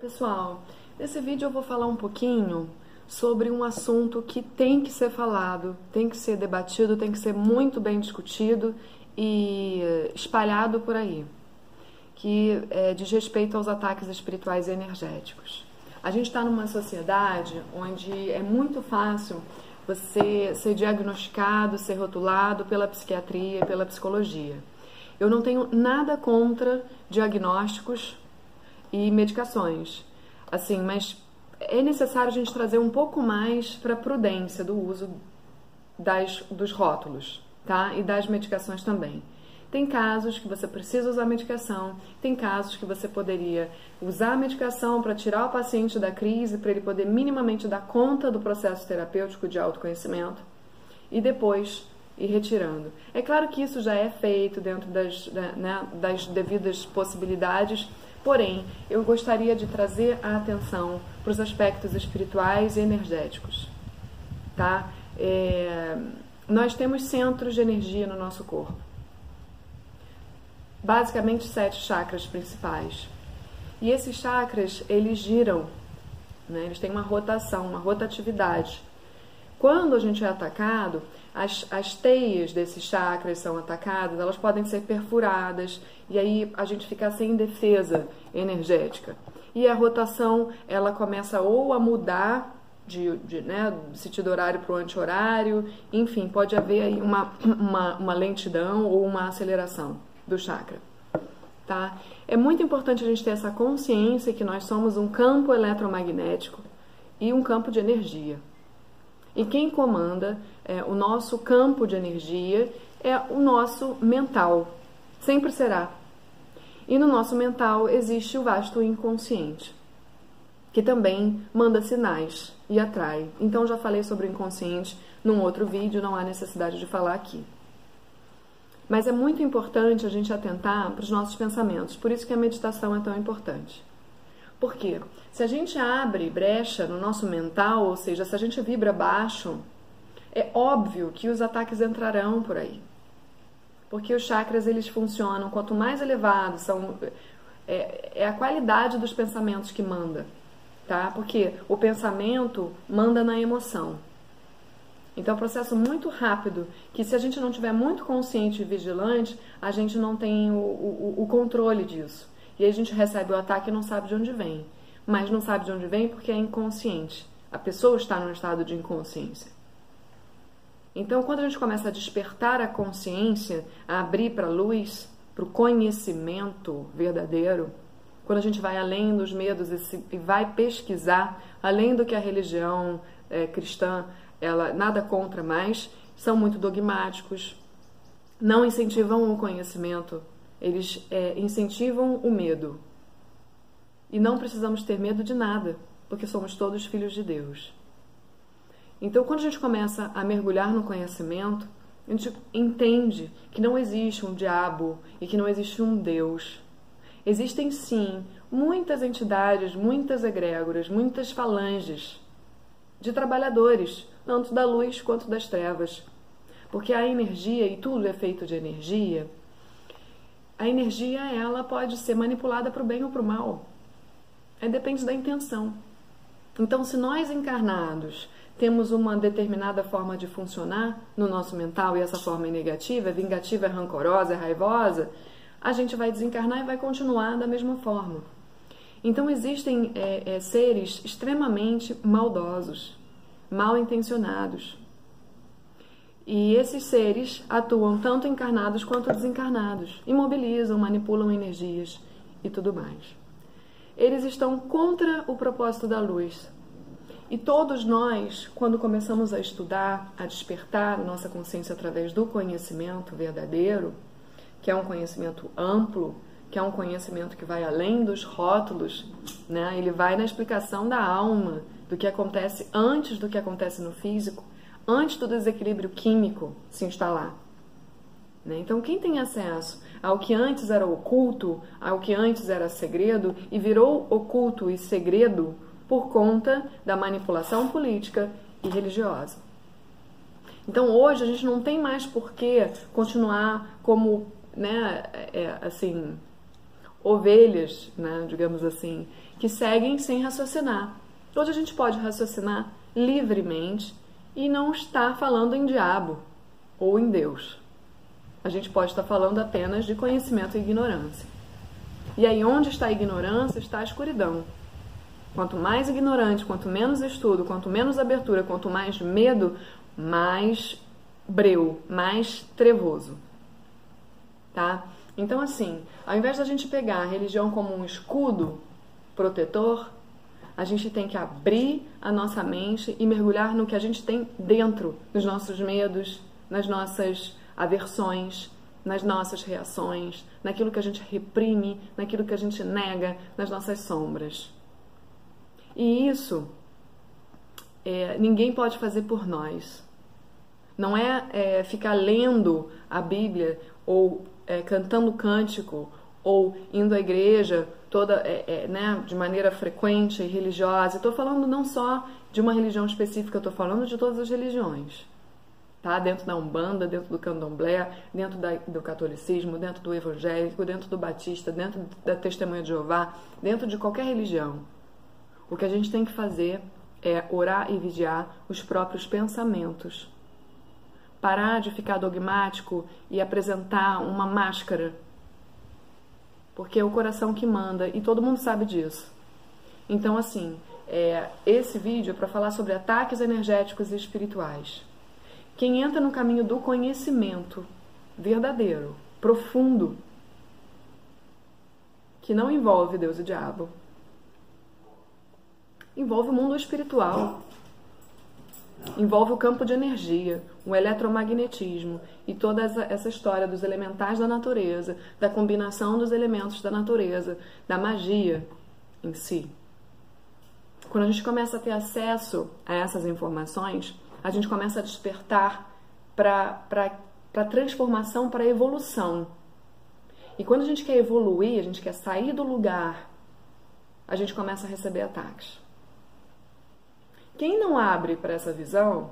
Pessoal, nesse vídeo eu vou falar um pouquinho sobre um assunto que tem que ser falado, tem que ser debatido, tem que ser muito bem discutido e espalhado por aí, que é, diz respeito aos ataques espirituais e energéticos. A gente está numa sociedade onde é muito fácil você ser diagnosticado, ser rotulado pela psiquiatria e pela psicologia. Eu não tenho nada contra diagnósticos e medicações. Assim, mas é necessário a gente trazer um pouco mais para a prudência do uso das, dos rótulos, tá? E das medicações também. Tem casos que você precisa usar medicação, tem casos que você poderia usar a medicação para tirar o paciente da crise, para ele poder minimamente dar conta do processo terapêutico de autoconhecimento e depois ir retirando. É claro que isso já é feito dentro das, né, das devidas possibilidades, Porém, eu gostaria de trazer a atenção para os aspectos espirituais e energéticos. Tá? É, nós temos centros de energia no nosso corpo. Basicamente sete chakras principais. E esses chakras, eles giram, né? eles têm uma rotação, uma rotatividade. Quando a gente é atacado, as, as teias desses chakras são atacadas, elas podem ser perfuradas e aí a gente fica sem defesa energética. E a rotação ela começa ou a mudar de, de né, sentido horário para o anti-horário, enfim, pode haver aí uma, uma, uma lentidão ou uma aceleração do chakra. Tá? É muito importante a gente ter essa consciência que nós somos um campo eletromagnético e um campo de energia. E quem comanda é, o nosso campo de energia é o nosso mental. Sempre será. E no nosso mental existe o vasto inconsciente, que também manda sinais e atrai. Então já falei sobre o inconsciente num outro vídeo, não há necessidade de falar aqui. Mas é muito importante a gente atentar para os nossos pensamentos, por isso que a meditação é tão importante. Por quê? Se a gente abre brecha no nosso mental, ou seja, se a gente vibra baixo, é óbvio que os ataques entrarão por aí. Porque os chakras eles funcionam, quanto mais elevados são é, é a qualidade dos pensamentos que manda, tá? Porque o pensamento manda na emoção. Então é um processo muito rápido, que se a gente não tiver muito consciente e vigilante, a gente não tem o, o, o controle disso. E a gente recebe o ataque e não sabe de onde vem mas não sabe de onde vem porque é inconsciente. A pessoa está num estado de inconsciência. Então, quando a gente começa a despertar a consciência, a abrir para a luz, para o conhecimento verdadeiro, quando a gente vai além dos medos e, vai pesquisar, além do que a religião é, cristã, ela nada contra mais, são muito dogmáticos, não incentivam o conhecimento, eles é, incentivam o medo, e não precisamos ter medo de nada, porque somos todos filhos de Deus. Então, quando a gente começa a mergulhar no conhecimento, a gente entende que não existe um diabo e que não existe um Deus. Existem sim muitas entidades, muitas egrégoras, muitas falanges de trabalhadores, tanto da luz quanto das trevas. Porque a energia, e tudo é feito de energia, a energia ela pode ser manipulada para o bem ou para o mal. É, depende da intenção. Então, se nós encarnados temos uma determinada forma de funcionar no nosso mental e essa forma é negativa, é vingativa, é rancorosa, é raivosa, a gente vai desencarnar e vai continuar da mesma forma. Então, existem é, é, seres extremamente maldosos, mal intencionados. E esses seres atuam tanto encarnados quanto desencarnados, imobilizam, manipulam energias e tudo mais eles estão contra o propósito da luz. E todos nós, quando começamos a estudar, a despertar nossa consciência através do conhecimento verdadeiro, que é um conhecimento amplo, que é um conhecimento que vai além dos rótulos, né? ele vai na explicação da alma, do que acontece antes do que acontece no físico, antes do desequilíbrio químico se instalar. Né? Então, quem tem acesso ao que antes era oculto, ao que antes era segredo e virou oculto e segredo por conta da manipulação política e religiosa. Então, hoje a gente não tem mais por que continuar como, né, é, assim, ovelhas, né, digamos assim, que seguem sem raciocinar. Hoje a gente pode raciocinar livremente e não está falando em diabo ou em Deus. A gente pode estar falando apenas de conhecimento e ignorância. E aí, onde está a ignorância, está a escuridão. Quanto mais ignorante, quanto menos estudo, quanto menos abertura, quanto mais medo, mais breu, mais trevoso. Tá? Então, assim, ao invés da gente pegar a religião como um escudo protetor, a gente tem que abrir a nossa mente e mergulhar no que a gente tem dentro, nos nossos medos, nas nossas aversões, nas nossas reações, naquilo que a gente reprime, naquilo que a gente nega, nas nossas sombras. E isso é, ninguém pode fazer por nós. Não é, é ficar lendo a Bíblia ou é, cantando cântico ou indo à igreja toda é, é, né, de maneira frequente e religiosa. Estou falando não só de uma religião específica, estou falando de todas as religiões. Tá? Dentro da Umbanda, dentro do Candomblé, dentro da, do catolicismo, dentro do evangélico, dentro do batista, dentro da testemunha de Jeová, dentro de qualquer religião. O que a gente tem que fazer é orar e vigiar os próprios pensamentos parar de ficar dogmático e apresentar uma máscara. Porque é o coração que manda e todo mundo sabe disso. Então, assim, é, esse vídeo é para falar sobre ataques energéticos e espirituais. Quem entra no caminho do conhecimento verdadeiro, profundo, que não envolve Deus e diabo, envolve o mundo espiritual envolve o campo de energia, o eletromagnetismo e toda essa história dos elementais da natureza, da combinação dos elementos da natureza, da magia em si. Quando a gente começa a ter acesso a essas informações, a gente começa a despertar para a transformação, para a evolução. E quando a gente quer evoluir, a gente quer sair do lugar, a gente começa a receber ataques. Quem não abre para essa visão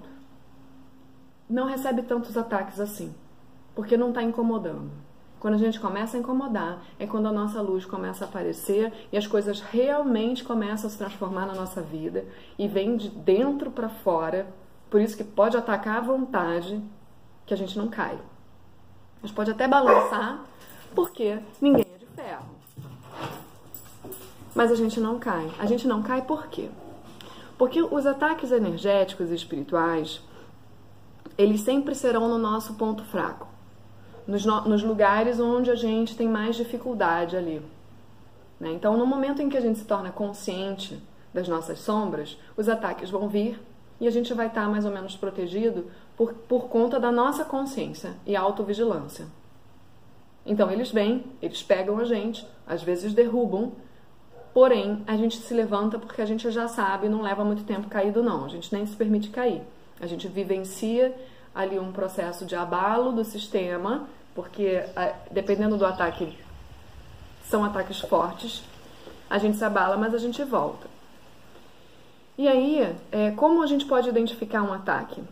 não recebe tantos ataques assim, porque não está incomodando. Quando a gente começa a incomodar, é quando a nossa luz começa a aparecer e as coisas realmente começam a se transformar na nossa vida e vem de dentro para fora. Por isso que pode atacar à vontade, que a gente não cai. Gente pode até balançar, porque ninguém é de ferro. Mas a gente não cai. A gente não cai por quê? Porque os ataques energéticos e espirituais, eles sempre serão no nosso ponto fraco, nos, no, nos lugares onde a gente tem mais dificuldade ali. Né? Então, no momento em que a gente se torna consciente das nossas sombras, os ataques vão vir e a gente vai estar mais ou menos protegido por, por conta da nossa consciência e autovigilância. Então, eles vêm, eles pegam a gente, às vezes derrubam, Porém, a gente se levanta porque a gente já sabe, não leva muito tempo caído, não. A gente nem se permite cair. A gente vivencia ali um processo de abalo do sistema, porque dependendo do ataque, são ataques fortes. A gente se abala, mas a gente volta. E aí, é, como a gente pode identificar um ataque?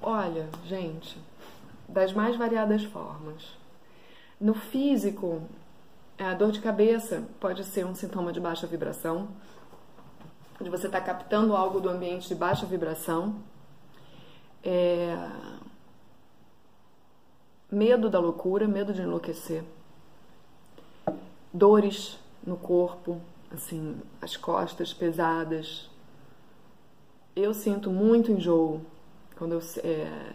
Olha, gente, das mais variadas formas. No físico, a dor de cabeça pode ser um sintoma de baixa vibração, de você estar tá captando algo do ambiente de baixa vibração. É... Medo da loucura, medo de enlouquecer. Dores no corpo, assim, as costas pesadas. Eu sinto muito enjoo quando eu é,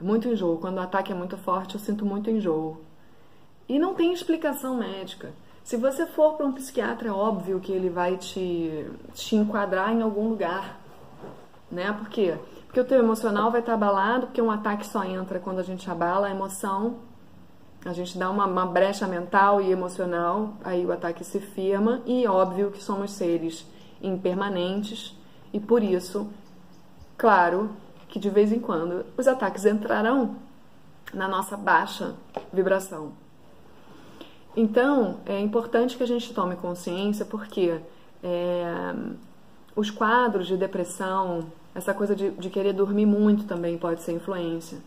muito enjoo. Quando o ataque é muito forte, eu sinto muito enjoo. E não tem explicação médica. Se você for para um psiquiatra, é óbvio que ele vai te, te enquadrar em algum lugar. Né? Por quê? Porque o teu emocional vai estar abalado, porque um ataque só entra quando a gente abala a emoção. A gente dá uma, uma brecha mental e emocional, aí o ataque se firma. E óbvio que somos seres impermanentes. E por isso, claro que de vez em quando os ataques entrarão na nossa baixa vibração. Então, é importante que a gente tome consciência porque é, os quadros de depressão, essa coisa de, de, querer dormir muito também pode ser influência.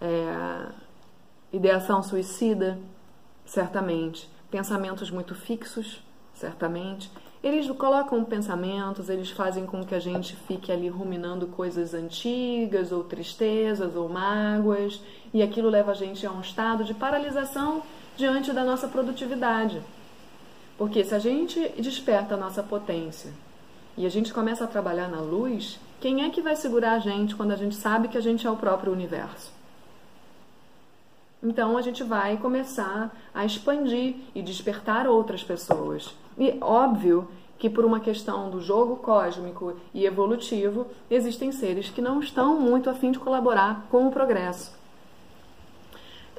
É, ideação suicida, certamente. pensamentos muito fixos, certamente. Eles colocam pensamentos, eles fazem com que a gente fique ali ruminando coisas antigas, ou tristezas, ou mágoas, e aquilo leva a gente a um estado de paralisação diante da nossa produtividade. Porque se a gente desperta a nossa potência e a gente começa a trabalhar na luz, quem é que vai segurar a gente quando a gente sabe que a gente é o próprio universo? Então a gente vai começar a expandir e despertar outras pessoas. E óbvio que por uma questão do jogo cósmico e evolutivo, existem seres que não estão muito afim de colaborar com o progresso.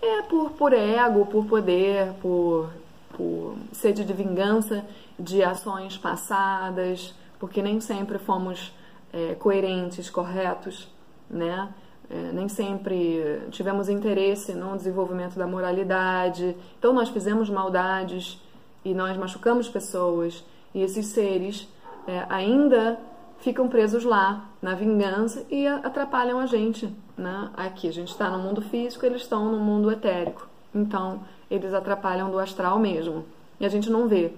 É por, por ego, por poder, por, por sede de vingança de ações passadas, porque nem sempre fomos é, coerentes, corretos, né? É, nem sempre tivemos interesse no desenvolvimento da moralidade. Então nós fizemos maldades e nós machucamos pessoas e esses seres é, ainda ficam presos lá na vingança e atrapalham a gente, né? Aqui a gente está no mundo físico, eles estão no mundo etérico. Então eles atrapalham do astral mesmo e a gente não vê.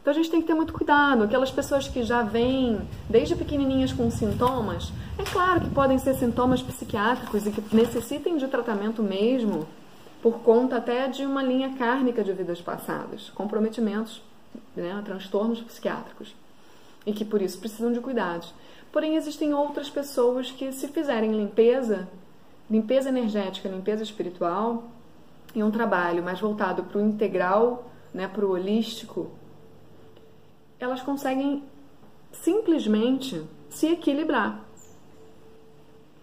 Então a gente tem que ter muito cuidado. Aquelas pessoas que já vêm desde pequenininhas com sintomas, é claro que podem ser sintomas psiquiátricos e que necessitem de tratamento mesmo, por conta até de uma linha kármica de vidas passadas, comprometimentos, né, transtornos psiquiátricos, e que por isso precisam de cuidados. Porém, existem outras pessoas que, se fizerem limpeza, limpeza energética, limpeza espiritual, e um trabalho mais voltado para o integral, né, para o holístico, elas conseguem simplesmente se equilibrar.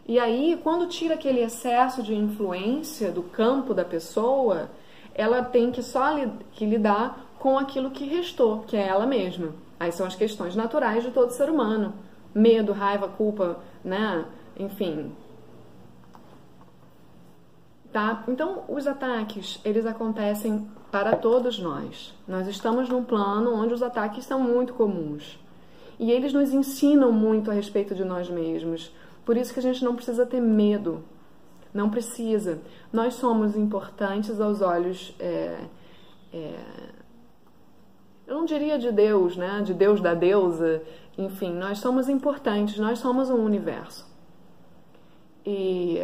E aí, quando tira aquele excesso de influência do campo da pessoa, ela tem que só que lidar com aquilo que restou, que é ela mesma. Aí são as questões naturais de todo ser humano: medo, raiva, culpa, né? Enfim. Tá? Então, os ataques, eles acontecem para todos nós. Nós estamos num plano onde os ataques são muito comuns. E eles nos ensinam muito a respeito de nós mesmos. Por isso que a gente não precisa ter medo. Não precisa. Nós somos importantes aos olhos. É, é, eu não diria de Deus, né? De Deus da deusa. Enfim, nós somos importantes. Nós somos um universo. E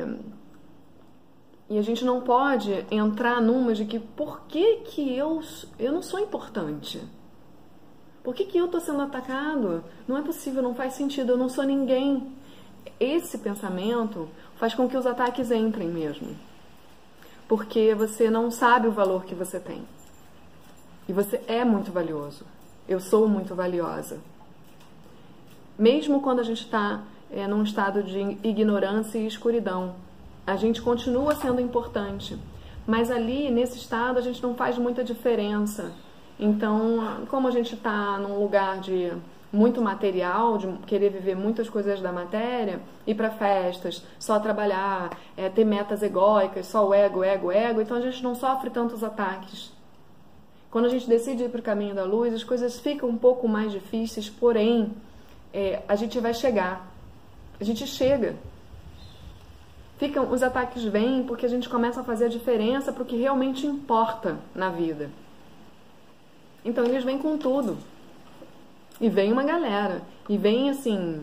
e a gente não pode entrar numa de que por que, que eu, eu não sou importante? Por que, que eu estou sendo atacado? Não é possível, não faz sentido, eu não sou ninguém. Esse pensamento faz com que os ataques entrem mesmo. Porque você não sabe o valor que você tem. E você é muito valioso. Eu sou muito valiosa. Mesmo quando a gente está é, num estado de ignorância e escuridão, a gente continua sendo importante, mas ali nesse estado a gente não faz muita diferença. Então, como a gente está num lugar de muito material, de querer viver muitas coisas da matéria, ir para festas, só trabalhar, é, ter metas egóicas, só o ego, ego, ego, então a gente não sofre tantos ataques. Quando a gente decide ir para o caminho da luz, as coisas ficam um pouco mais difíceis, porém, é, a gente vai chegar. A gente chega ficam, os ataques vêm porque a gente começa a fazer a diferença para o que realmente importa na vida. Então eles vêm com tudo. E vem uma galera. E vem assim.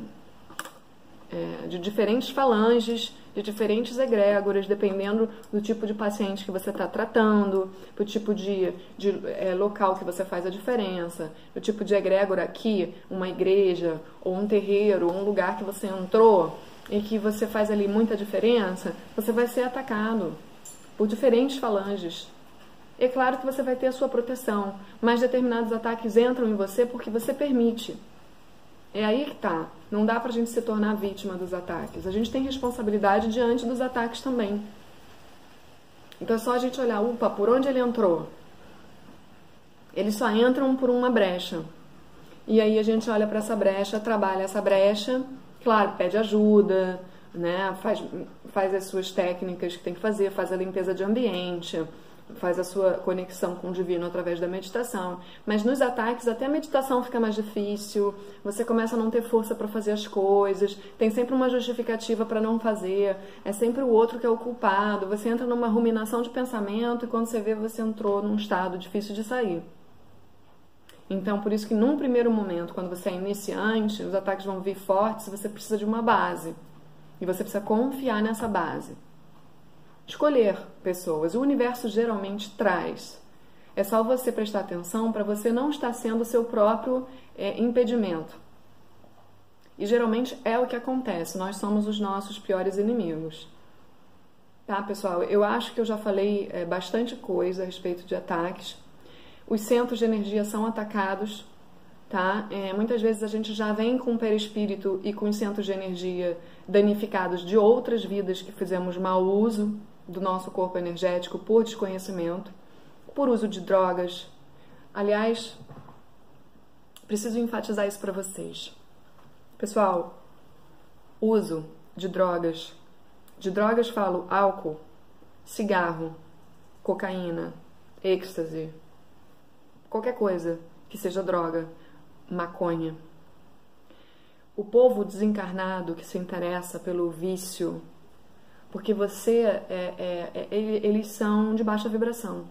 É, de diferentes falanges, de diferentes egrégoras, dependendo do tipo de paciente que você está tratando, do tipo de, de é, local que você faz a diferença, do tipo de egrégora aqui, uma igreja, ou um terreiro, ou um lugar que você entrou e que você faz ali muita diferença, você vai ser atacado por diferentes falanges. É claro que você vai ter a sua proteção, mas determinados ataques entram em você porque você permite. É aí que tá. Não dá pra gente se tornar vítima dos ataques. A gente tem responsabilidade diante dos ataques também. Então é só a gente olhar, upa, por onde ele entrou? Eles só entram por uma brecha. E aí a gente olha para essa brecha, trabalha essa brecha Claro, pede ajuda, né? faz, faz as suas técnicas que tem que fazer, faz a limpeza de ambiente, faz a sua conexão com o divino através da meditação. Mas nos ataques, até a meditação fica mais difícil, você começa a não ter força para fazer as coisas, tem sempre uma justificativa para não fazer, é sempre o outro que é o culpado. Você entra numa ruminação de pensamento e quando você vê, você entrou num estado difícil de sair. Então, por isso que num primeiro momento, quando você é iniciante, os ataques vão vir fortes, você precisa de uma base. E você precisa confiar nessa base escolher pessoas. O universo geralmente traz. É só você prestar atenção para você não estar sendo o seu próprio é, impedimento. E geralmente é o que acontece. Nós somos os nossos piores inimigos. Tá, pessoal? Eu acho que eu já falei é, bastante coisa a respeito de ataques. Os centros de energia são atacados, tá? É, muitas vezes a gente já vem com o perispírito e com os centros de energia danificados de outras vidas que fizemos mau uso do nosso corpo energético por desconhecimento, por uso de drogas. Aliás, preciso enfatizar isso para vocês. Pessoal, uso de drogas. De drogas falo álcool, cigarro, cocaína, êxtase, qualquer coisa que seja droga, maconha. O povo desencarnado que se interessa pelo vício, porque você é, é, é, eles são de baixa vibração,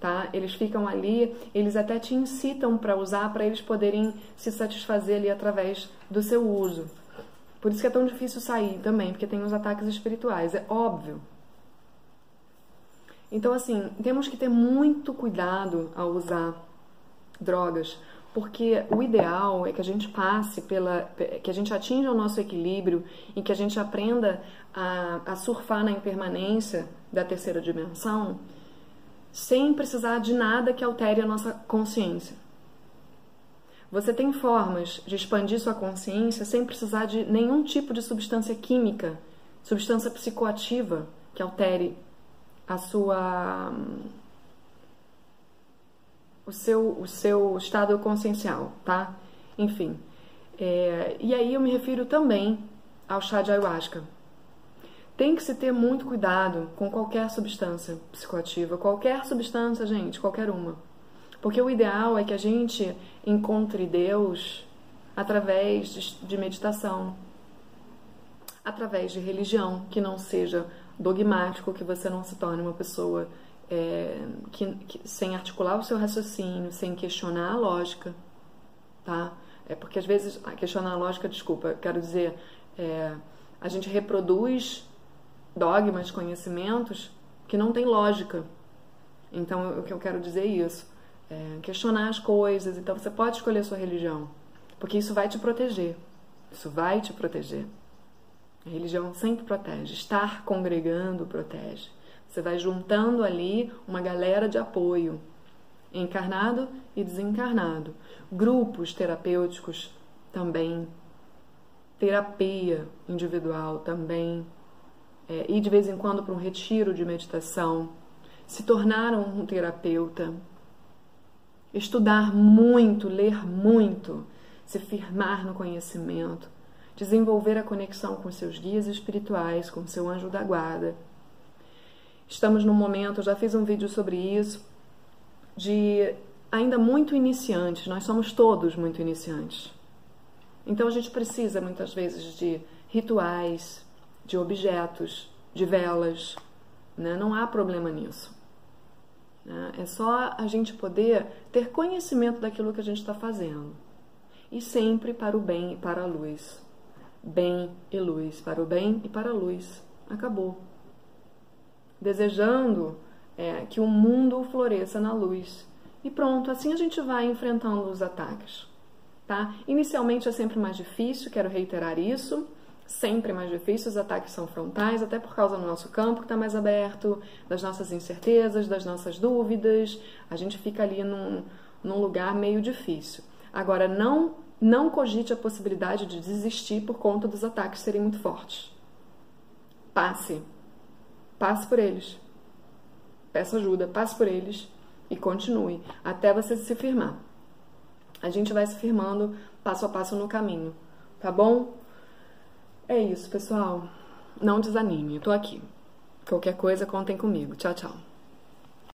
tá? Eles ficam ali, eles até te incitam para usar para eles poderem se satisfazer ali através do seu uso. Por isso que é tão difícil sair também, porque tem os ataques espirituais, é óbvio. Então assim, temos que ter muito cuidado ao usar drogas, porque o ideal é que a gente passe pela. que a gente atinja o nosso equilíbrio e que a gente aprenda a, a surfar na impermanência da terceira dimensão sem precisar de nada que altere a nossa consciência. Você tem formas de expandir sua consciência sem precisar de nenhum tipo de substância química, substância psicoativa que altere a sua o seu, o seu estado consciencial, tá? Enfim. É, e aí eu me refiro também ao chá de ayahuasca. Tem que se ter muito cuidado com qualquer substância psicoativa, qualquer substância, gente, qualquer uma. Porque o ideal é que a gente encontre Deus através de meditação, através de religião, que não seja dogmático, que você não se torne uma pessoa é, que, que, sem articular o seu raciocínio, sem questionar a lógica, tá? É porque às vezes questionar a lógica, desculpa, quero dizer, é, a gente reproduz dogmas, conhecimentos que não tem lógica. Então, o que eu quero dizer é isso. É, questionar as coisas. Então, você pode escolher a sua religião, porque isso vai te proteger. Isso vai te proteger. A religião sempre protege. Estar congregando protege. Você vai juntando ali uma galera de apoio, encarnado e desencarnado. Grupos terapêuticos também. Terapia individual também. É, ir de vez em quando para um retiro de meditação. Se tornar um terapeuta. Estudar muito, ler muito. Se firmar no conhecimento. Desenvolver a conexão com seus guias espirituais, com seu anjo da guarda Estamos num momento, já fiz um vídeo sobre isso, de ainda muito iniciantes, nós somos todos muito iniciantes. Então a gente precisa muitas vezes de rituais, de objetos, de velas, né? não há problema nisso. Né? É só a gente poder ter conhecimento daquilo que a gente está fazendo. E sempre para o bem e para a luz. Bem e luz, para o bem e para a luz. Acabou desejando é, que o mundo floresça na luz. E pronto, assim a gente vai enfrentando os ataques. Tá? Inicialmente é sempre mais difícil, quero reiterar isso. Sempre mais difícil, os ataques são frontais, até por causa do nosso campo que está mais aberto, das nossas incertezas, das nossas dúvidas. A gente fica ali num, num lugar meio difícil. Agora, não, não cogite a possibilidade de desistir por conta dos ataques serem muito fortes. Passe, Passe por eles. Peça ajuda, passe por eles e continue até você se firmar. A gente vai se firmando passo a passo no caminho, tá bom? É isso, pessoal. Não desanime, eu tô aqui. Qualquer coisa, contem comigo. Tchau, tchau.